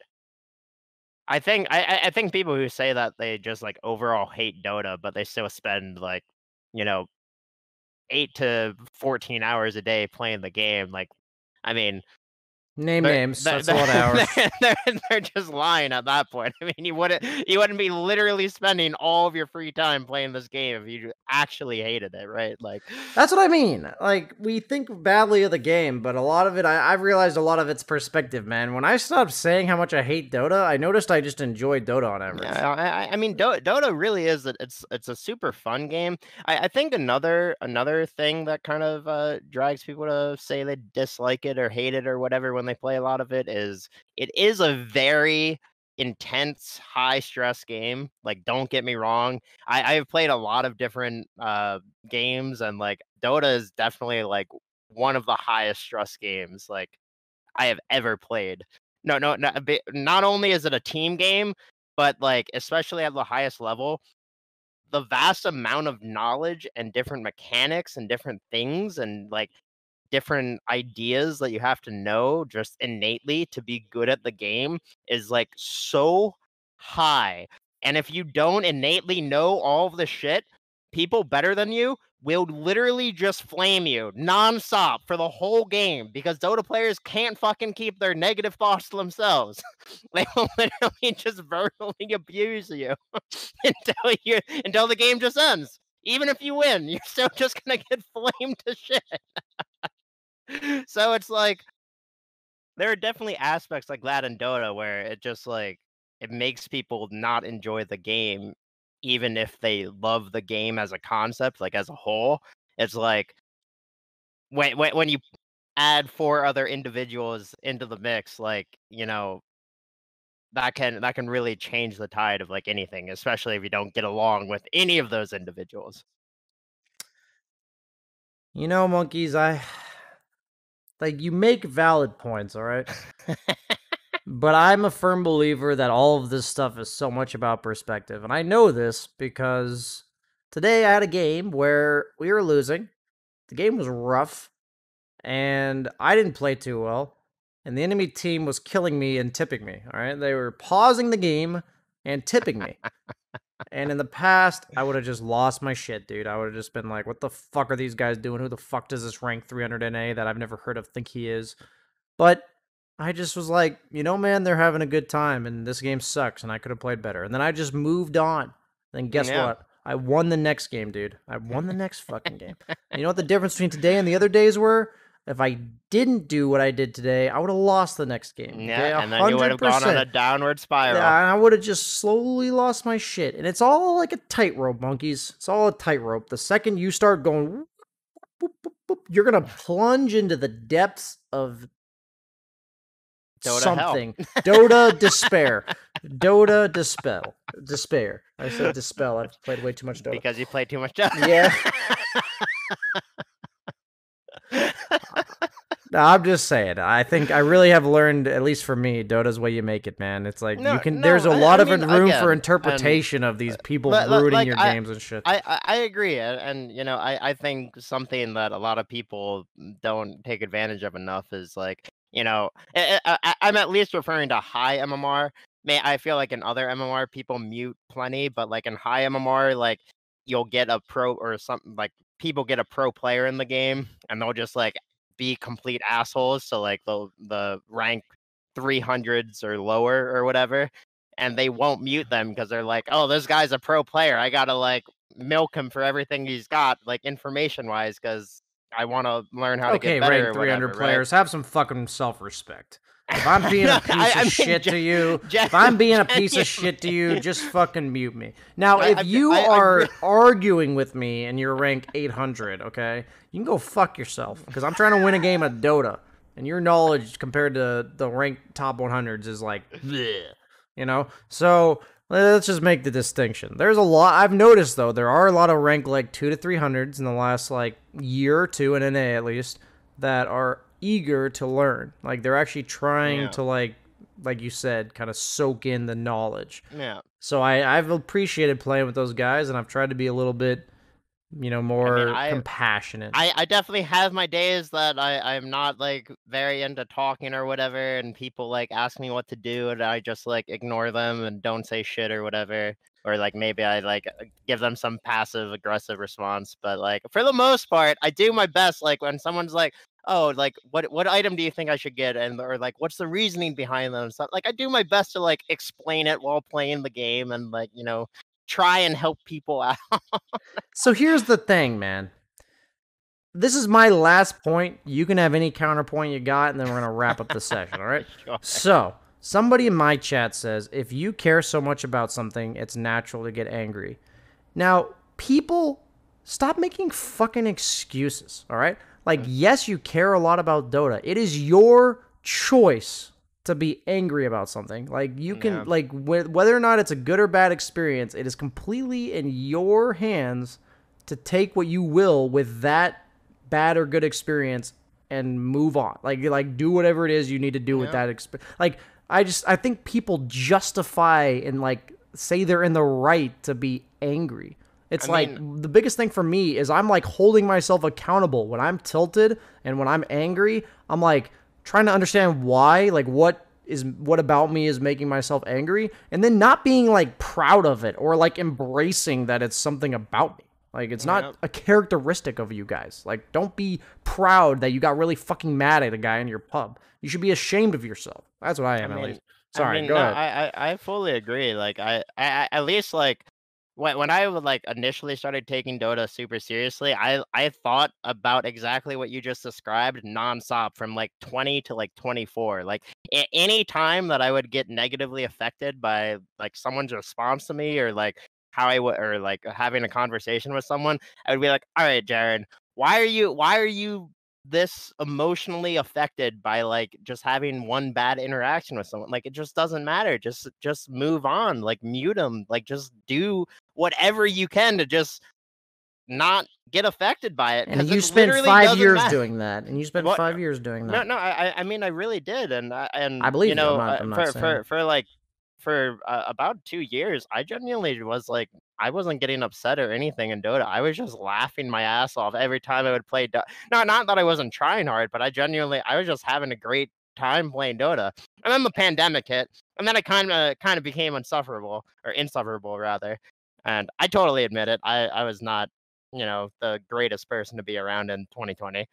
I think I, I- think people who say that they just like overall hate Dota, but they still spend like you know eight to fourteen hours a day playing the game. Like, I mean, Name they're- names. they're- That's a lot of hours. They're, they're, just lying at that point. I mean, you wouldn't you wouldn't be literally spending all of your free time playing this game if you actually hated it, right? Like, That's what I mean. Like we think badly of the game, but a lot of it, I, I've realized a lot of it's perspective, man. When I stopped saying how much I hate Dota, I noticed I just enjoyed Dota on average. Yeah, I, I- I mean, Dota, Dota really is. a- It's it's a super fun game. I, I think another another thing that kind of uh, drags people to say they dislike it or hate it or whatever when they play a lot of it is it is a very intense, high stress game. Like, don't get me wrong. I, I have played a lot of different uh, games, and like Dota is definitely like one of the highest stress games like I have ever played. No, no, no. a bit- Not only is it a team game, but like especially at the highest level the vast amount of knowledge and different mechanics and different things and like different ideas that you have to know just innately to be good at the game is like so high and if you don't innately know all of the shit people better than you will literally just flame you nonstop for the whole game because Dota players can't fucking keep their negative thoughts to themselves. they will literally just verbally abuse you until you until the game just ends. Even if you win, you're still just gonna get flamed to shit. so it's like there are definitely aspects like that in Dota where it just like it makes people not enjoy the game even if they love the game as a concept, like as a whole. It's like when when, when you add four other individuals into the mix, like, you know, that can that can really change the tide of like anything, especially if you don't get along with any of those individuals. You know, monkeys, I like you make valid points, all right? but I'm a firm believer that all of this stuff is so much about perspective. And I know this because today I had a game where we were losing. The game was rough and I didn't play too well. And the enemy team was killing me and tipping me, all right? They were pausing the game and tipping me. And in the past, I would have just lost my shit, dude. I would have just been like, what the fuck are these guys doing? Who the fuck does this rank 300 NA that I've never heard of think he is? But I just was like, you know, man, they're having a good time and this game sucks and I could have played better. And then I just moved on. Then guess Yeah. what? I won the next game, dude. I won the next fucking game. And you know what the difference between today and the other days were? If I didn't do what I did today, I would have lost the next game. Yeah, okay? and then you would have gone on a downward spiral. Yeah, I would have just slowly lost my shit. And it's all like a tightrope, monkeys. It's all a tightrope. The second you start going, you're gonna plunge into the depths of Dota something. Dota despair. Dota dispel. Despair. I said dispel. I've played way too much Dota. because you played too much Dota. Yeah. I'm just saying. I think I really have learned, at least for me, Dota's way you make it, man. It's like No, you can. no, there's a I- lot I of mean, room again, for and- interpretation of these people But, ruining like, your I- games and shit. I, I, agree, and, and you know, I, I think something that a lot of people don't take advantage of enough is like, you know, I- I'm at least referring to high MMR. May I feel like in other MMR people mute plenty, but like in high MMR, like you'll get a pro or something like people get a pro player in the game, and they'll just like be complete assholes. So like the the rank 300s or lower or whatever and they won't mute them because they're like, "Oh, this guy's a pro player. I gotta like milk him for everything he's got, like information wise, because I want to learn how to okay, get better." rank or 300 whatever, right?" players, have some fucking self respect. If I'm being No, a piece I- of I mean, shit to you, gen- if I'm being a piece of shit to you, just fucking mute me. Now, I- if you are arguing with me and you're rank 800, okay, you can go fuck yourself because I'm trying to win a game of Dota, and your knowledge compared to the rank top 100s is like, bleh, you know. So let's just make the distinction. There's a lot I've noticed though. There are a lot of rank like two to 300s in the last like year or two in NA at least that are eager to learn. Like they're actually trying Yeah. to like like you said, kind of soak in the knowledge. Yeah, So I I've appreciated playing with those guys, and I've tried to be a little bit, you know, more I- compassionate. I, I definitely have my days that I I'm not like very into talking or whatever, and people like ask me what to do, and I just like ignore them and don't say shit or whatever. Or like maybe I like give them some passive aggressive response, but like for the most part, I do my best. Like when someone's like, "Oh, like what what item do you think I should get?" and or like what's the reasoning behind them? So like I do my best to like explain it while playing the game and like you know try and help people out. So here's the thing, man. This is my last point. You can have any counterpoint you got, and then we're gonna wrap up the session. All right. Sure. So somebody in my chat says, if you care so much about something, it's natural to get angry. Now, people, stop making fucking excuses. All right. Like, yes, you care a lot about Dota. It is your choice to be angry about something. Like, you can, Yeah. like, wh- whether or not it's a good or bad experience, it is completely in your hands to take what you will with that bad or good experience and move on. Like like do whatever it is you need to do with that experience. Like I just I think people justify and like say they're in the right to be angry. It's I like the biggest thing for me is I'm like holding myself accountable when I'm tilted and when I'm angry. I'm like trying to understand why, like what is what about me is making myself angry, and then not being like proud of it or like embracing that it's something about me. Like it's not Yep. a characteristic of you guys. Like don't be proud that you got really fucking mad at a guy in your pub. You should be ashamed of yourself. That's what I am at mean- least. Sorry, I mean, go no, ahead. I, I I fully agree. Like I, I I- at least like when when I like initially started taking Dota super seriously, I I thought about exactly what you just described nonstop from like 20 to like 24. Like a- any time that I would get negatively affected by like someone's response to me or like how I would or like having a conversation with someone, I would be like, all right, Jared, why are you why are you this emotionally affected by like just having one bad interaction with someone like it just doesn't matter just just move on like mute them like just do whatever you can to just not get affected by it And you spent five years matter. doing that, and you spent What? five years doing that. no no, I- I mean I really did and I and I believe you you, I'm know not- uh, I'm not for for for like for uh, about two years I genuinely was like I wasn't getting upset or anything in Dota. I was just laughing my ass off every time I would play Dota. Not not that I wasn't trying hard, but I genuinely I was just having a great time playing Dota. And then the pandemic hit, and then it kind of kind of became insufferable or insufferable rather. And I totally admit it. I I was not you know the greatest person to be around in 2020.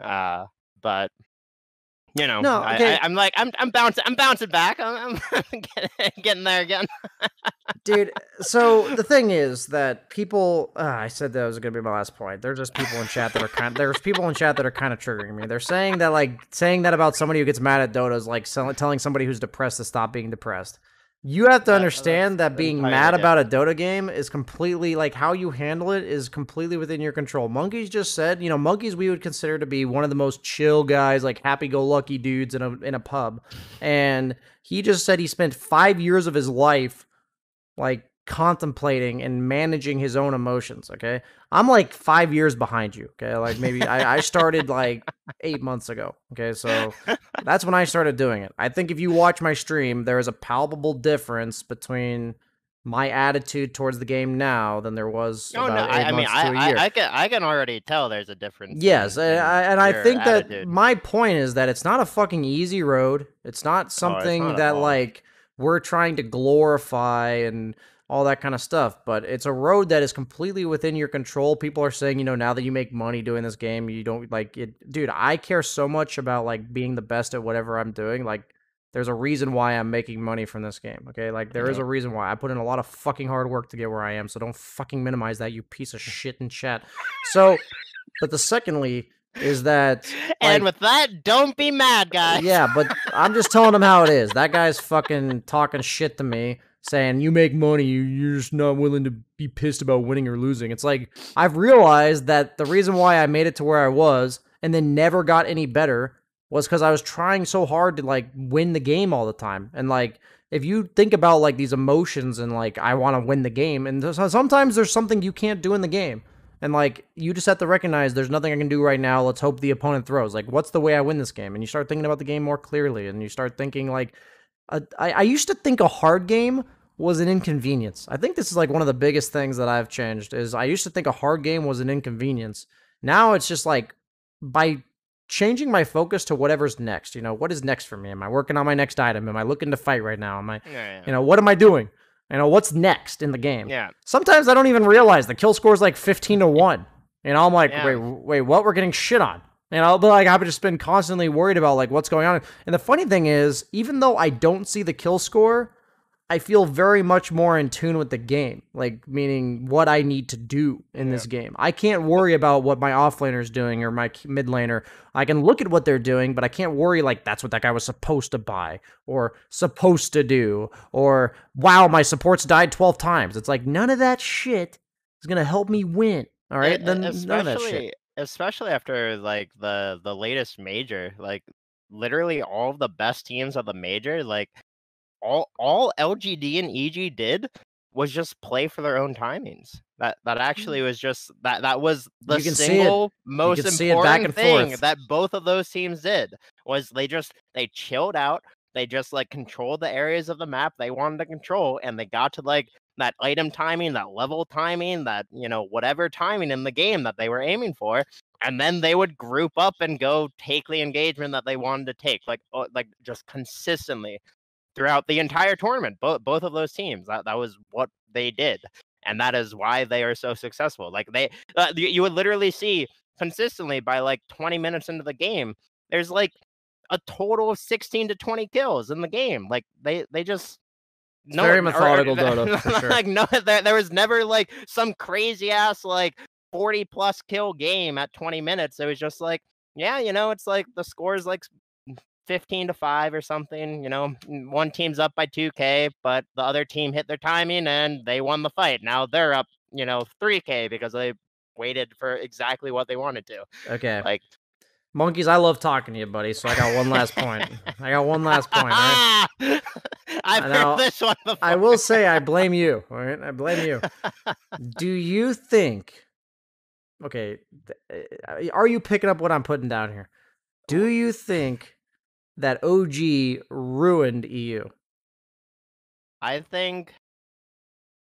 Uh, but you know, No, okay. I, I'm like, I'm, I'm bouncing, I'm bouncing back. I'm, I'm getting, there again. dude so the thing is that people uh, i said that was going to be my last point there's just people in chat that are kind there's people in chat that are kind of triggering me they're saying that like saying that about somebody who gets mad at dota is like telling somebody who's depressed to stop being depressed you have to understand that being mad about a dota game is completely like how you handle it is completely within your control. Monkeys just said you know monkeys we would consider to be one of the most chill guys like happy-go-lucky dudes in a in a pub. And he just said he spent five years of his life like contemplating and managing his own emotions okay? I'm like five years behind you okay? Like maybe I, I started like eight months ago okay? So that's when i started doing it. I think if you watch my stream there is a palpable difference between my attitude towards the game now than there was Oh no, about I, eight I mean, to a I, year. I, I can, I can already tell there's a difference. Yes, in- I, in I, and I think that my point is that it's not a fucking easy road. It's not oh, something not that like we're trying to glorify and all that kind of stuff, but it's a road that is completely within your control. People are saying, you know, now that you make money doing this game, you don't like it. Dude, I care so much about like being the best at whatever I'm doing. Like there's a reason why I'm making money from this game. Okay. Like there is a reason why I put in a lot of fucking hard work to get where I am. So don't fucking minimize that, you piece of shit in chat. So, but the secondly is that. and like- with that, don't be mad, uh, guys. yeah, but I'm just telling him how it is. That guy's fucking talking shit to me, saying you make money, you- you're just not willing to be pissed about winning or losing. It's like I've realized that the reason why I made it to where I was and then never got any better was because I was trying so hard to like win the game all the time. And like if you think about like these emotions and like I want to win the game, and sometimes there's something you can't do in the game. And like you just have to recognize there's nothing I can do right now. Let's hope the opponent throws. Like, what's the way I win this game? And you start thinking about the game more clearly, and you start thinking like, uh, I, I used to think a hard game was an inconvenience. I think this is like one of the biggest things that I've changed. Is I used to think a hard game was an inconvenience. Now it's just like by changing my focus to whatever's next. You know, what is next for me? Am I working on my next item? Am I looking to fight right now? Am I, Yeah, yeah. you know, what am I doing? You know, what's next in the game? yeah. Sometimes I don't even realize the kill score is like 15 to 1. And I'm like, Yeah. wait, wait, what? We're getting shit on. And I'll be like, I've just been constantly worried about like what's going on. And the funny thing is, even though I don't see the kill score, I feel very much more in tune with the game. Like meaning what I need to do in this game. I can't worry about what my offlaner is doing or my mid laner. I can look at what they're doing, but I can't worry like that's what that guy was supposed to buy or supposed to do or wow, my supports died 12 times. It's like none of that shit is going to help me win. All right? Then none of that shit. especially especially after like the the latest major, like literally all of the best teams of the major, like all all LGD and EG did was just play for their own timings. That that actually was just that that was the. You can see it. single most can see it back important thing forth. that both of those teams did was they just they chilled out. They just like controlled the areas of the map they wanted to control, and they got to like that item timing, that level timing, that you know whatever timing in the game that they were aiming for, and then they would group up and go take the engagement that they wanted to take, like uh, like just consistently throughout the entire tournament. Both both of those teams, that that was what they did, and that is why they are so successful. Like they, uh, you, you would literally see consistently by like 20 minutes into the game, there's like a total of 16 to 20 kills in the game. Like they they just no very or- or- methodical, Dota, for sure. like no, there, there was never like some crazy ass like 40 plus kill game at 20 minutes. It was just like, yeah, you know, it's like the score's like 15 to 5 or something. You know, one team's up by 2K, but the other team hit their timing and they won the fight. Now they're up, you know, 3K because they waited for exactly what they wanted to. Okay. Like, Monkeys, I love talking to you, buddy. So I got one last point. I got one last point. Right? I've heard this one before. I will say I blame you. All right, I blame you. Do you think? Okay, uh, are you picking up what I'm putting down here? Do you think that OG ruined EU? I think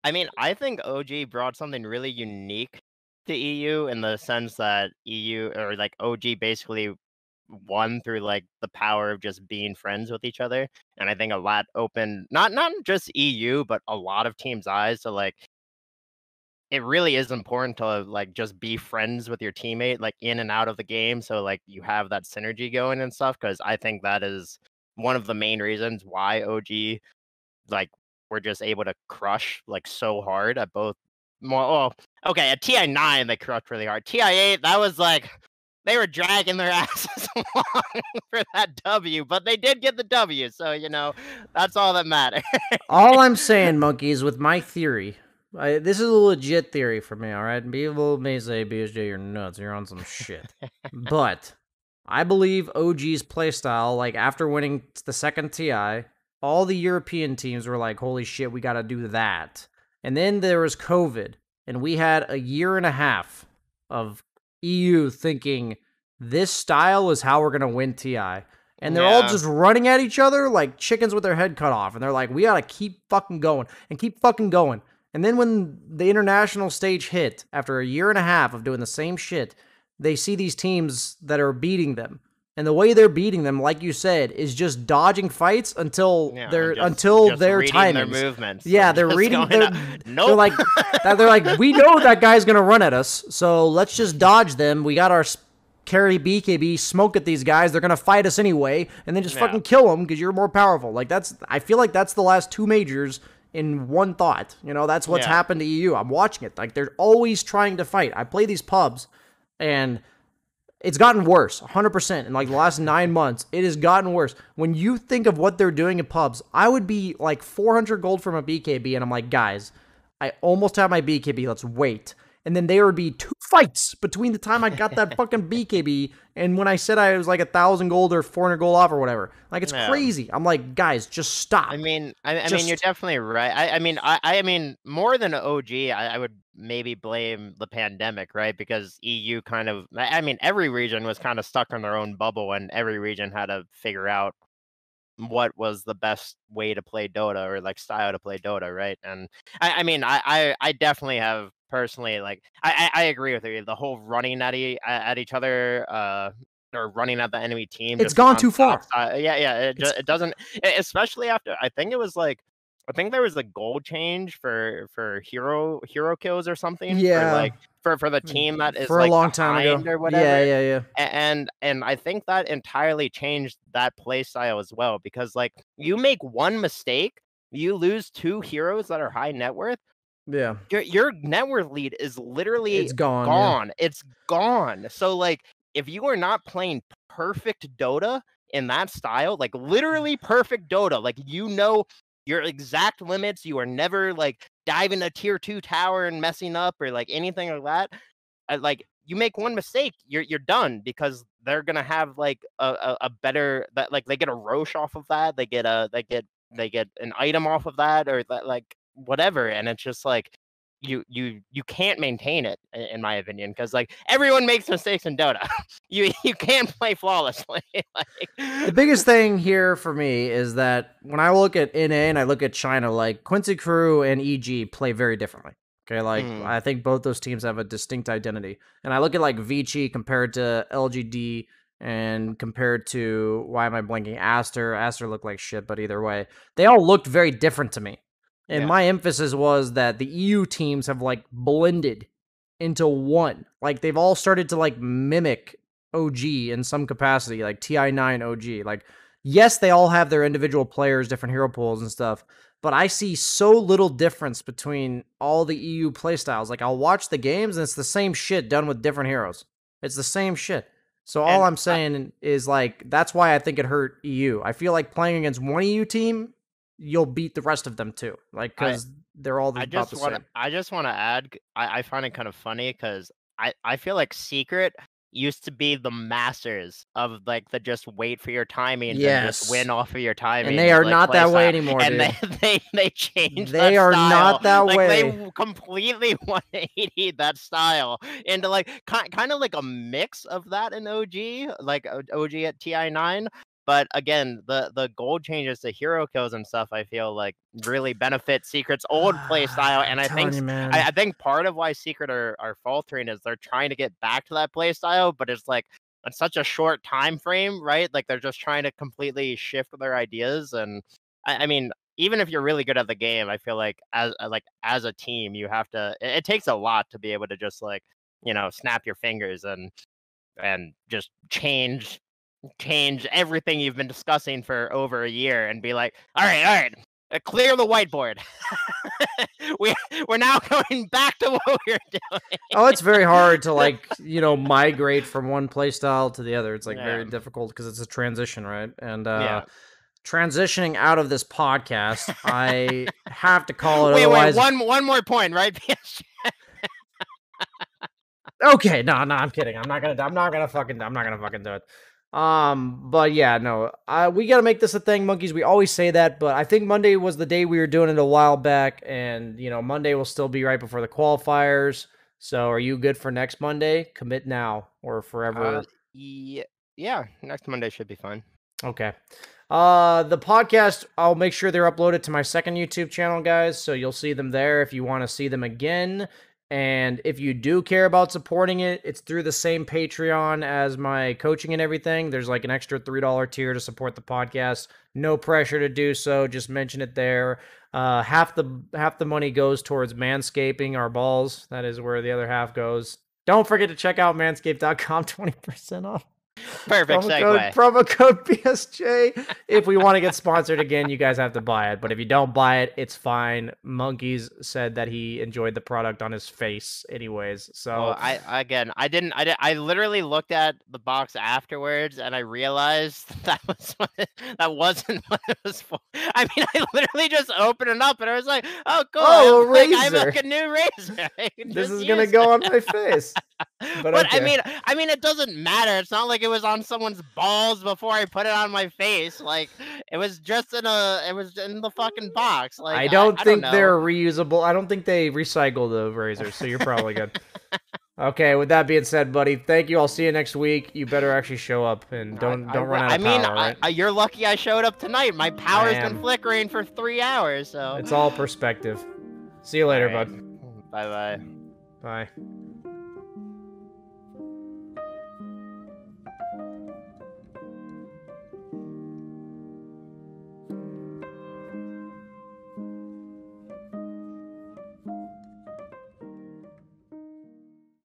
I mean, I think OG brought something really unique to EU in the sense that EU or like OG basically won through like the power of just being friends with each other. And I think a lot opened not not just EU, but a lot of teams' eyes to like it really is important to like just be friends with your teammate like in and out of the game so like you have that synergy going and stuff because i think that is one of the main reasons why og like we're just able to crush like so hard at both more oh okay at ti 9 they crushed really hard. Ti 8 that was like they were dragging their asses along for that w but they did get the w so you know that's all that matters all i'm saying monkeys with my theory I, this is a legit theory for me, all right? People may say, BSJ, you're nuts. You're on some shit. but I believe OG's playstyle, like after winning the second TI, all the European teams were like, holy shit, we got to do that. And then there was COVID, and we had a year and a half of EU thinking this style is how we're going to win TI. And they're yeah. all just running at each other like chickens with their head cut off. And they're like, we got to keep fucking going and keep fucking going. And then when the international stage hit, after a year and a half of doing the same shit, they see these teams that are beating them. And the way they're beating them, like you said, is just dodging fights until yeah, they're just, until just their timing. Their movements. Yeah, they're reading. They're, nope. they're like they're like we know that guy's gonna run at us, so let's just dodge them. We got our carry BKB, smoke at these guys. They're gonna fight us anyway, and then just yeah. fucking kill them because you're more powerful. Like that's. I feel like that's the last two majors in one thought. You know, that's what's yeah. happened to EU. I'm watching it. Like they're always trying to fight. I play these pubs and it's gotten worse 100% in like the last 9 months. It has gotten worse. When you think of what they're doing in pubs, I would be like 400 gold from a BKB and I'm like, "Guys, I almost have my BKB. Let's wait." And then there would be two fights between the time I got that fucking BKB and when I said I was like a thousand gold or four hundred gold off or whatever. Like it's yeah. crazy. I'm like, guys, just stop. I mean, I, I mean, you're definitely right. I, I mean, I, I mean, more than OG, I, I would maybe blame the pandemic, right? Because EU kind of, I mean, every region was kind of stuck in their own bubble, and every region had to figure out what was the best way to play Dota or like style to play Dota, right? And I, I mean, I, I, I definitely have personally like I, I, I agree with you. The whole running at, e- at each other, uh, or running at the enemy team. It's gone too far. Yeah, yeah. It, just, it doesn't, especially after. I think it was like I think there was a goal change for for hero hero kills or something. Yeah, like for for the mm, team that is for like a long time ago or whatever. Yeah, yeah, yeah. And and I think that entirely changed that play style as well because like you make one mistake, you lose two heroes that are high net worth. Yeah, your your net worth lead is literally it's gone. Gone. Yeah. It's gone. So like if you are not playing perfect Dota in that style, like literally perfect Dota, like you know your exact limits. You are never like diving a tier two tower and messing up or like anything like that. I, like you make one mistake, you're you're done because they're gonna have like a, a, a better that like they get a Rosh off of that. They get a they get they get an item off of that or that like whatever, and it's just like you you you can't maintain it in my opinion because like everyone makes mistakes in dota. You you can't play flawlessly like... the biggest thing here for me is that when i look at na and i look at china like quincy crew and eg play very differently okay? Like mm. i think both those teams have a distinct identity and i look at like vici compared to lgd and compared to why am i blanking aster? Aster looked like shit but either way they all looked very different to me and yeah. my emphasis was that the EU teams have like blended into one. Like they've all started to like mimic OG in some capacity, like TI9 OG. Like, yes, they all have their individual players, different hero pools and stuff, but I see so little difference between all the EU playstyles. Like, I'll watch the games and it's the same shit done with different heroes. It's the same shit. So all and I'm saying I, is like that's why I think it hurt EU. I feel like playing against one EU team you'll beat the rest of them too. Like because they're all the, I just want I just want to add. I, I find it kind of funny because I I feel like Secret used to be the masters of like the just wait for your timing yes. and just win off of your timing. And they are like, not that way anymore. And dude. they they they changed. They are style. not that like, way. They completely 180 that style into like kind kind of like a mix of that in OG, like OG at TI9, but again, the the gold changes to hero kills and stuff, I feel like really benefit Secret's old play style. And I think you, I, I, think part of why Secret are, are faltering is they're trying to get back to that play style, but it's like it's such a short time frame, right? Like they're just trying to completely shift their ideas. And I, I mean, even if you're really good at the game, I feel like as uh, like as a team, you have to. It, it takes a lot to be able to just like you know snap your fingers and and just change change everything you've been discussing for over a year and be like, all right, all right, uh, clear the whiteboard. we we're now going back to what we were doing. oh, it's very hard to like you know migrate from one play style to the other. It's like very difficult because it's a transition, right? And uh Yeah. transitioning out of this podcast, I have to call it. wait, wait, one one more point, right? Okay, no, no, I'm kidding. I'm not gonna. I'm not gonna fucking. I'm not gonna fucking do it. Um, but yeah, no, uh, we gotta make this a thing, monkeys. We always say that, but I think Monday was the day we were doing it a while back, and you know, Monday will still be right before the qualifiers. So, are you good for next Monday? Commit now or forever? Uh, yeah, yeah, next Monday should be fine. Okay. Uh the podcast, I'll make sure they're uploaded to my second YouTube channel, guys. So you'll see them there if you want to see them again. And if you do care about supporting it, it's through the same Patreon as my coaching and everything. There's like an extra $3 tier to support the podcast. No pressure to do so. Just mention it there. Uh half the half the money goes towards manscaping our balls. That is where the other half goes. Don't forget to check out manscaped.com 20% off Perfect promo segue. code, promo code BSJ. if we want to get sponsored again, you guys have to buy it. But if you don't buy it, it's fine. Monkeys said that he enjoyed the product on his face, anyways. So Well, I again, I didn't. I did, I literally looked at the box afterwards, and I realized that was what it, that wasn't what it was for. I mean, I literally just opened it up, and I was like, "Oh, cool! Oh, a like, I have, razor. like a new razor. This is gonna use go on my face. But, But I mean, I mean, it doesn't matter. It's not like it was on someone's balls before I put it on my face. Like it was just in a, it was in the fucking box. Like I don't I, think know. they're reusable. I don't think they recycle the razors, so you're probably good. okay, with that being said, buddy, thank you. I'll see you next week. You better actually show up and don't I don't run out of I mean, power. I- right? You're lucky I showed up tonight. My power's been flickering for three hours. So It's all perspective. See you later, bud. Bye bye. Bye.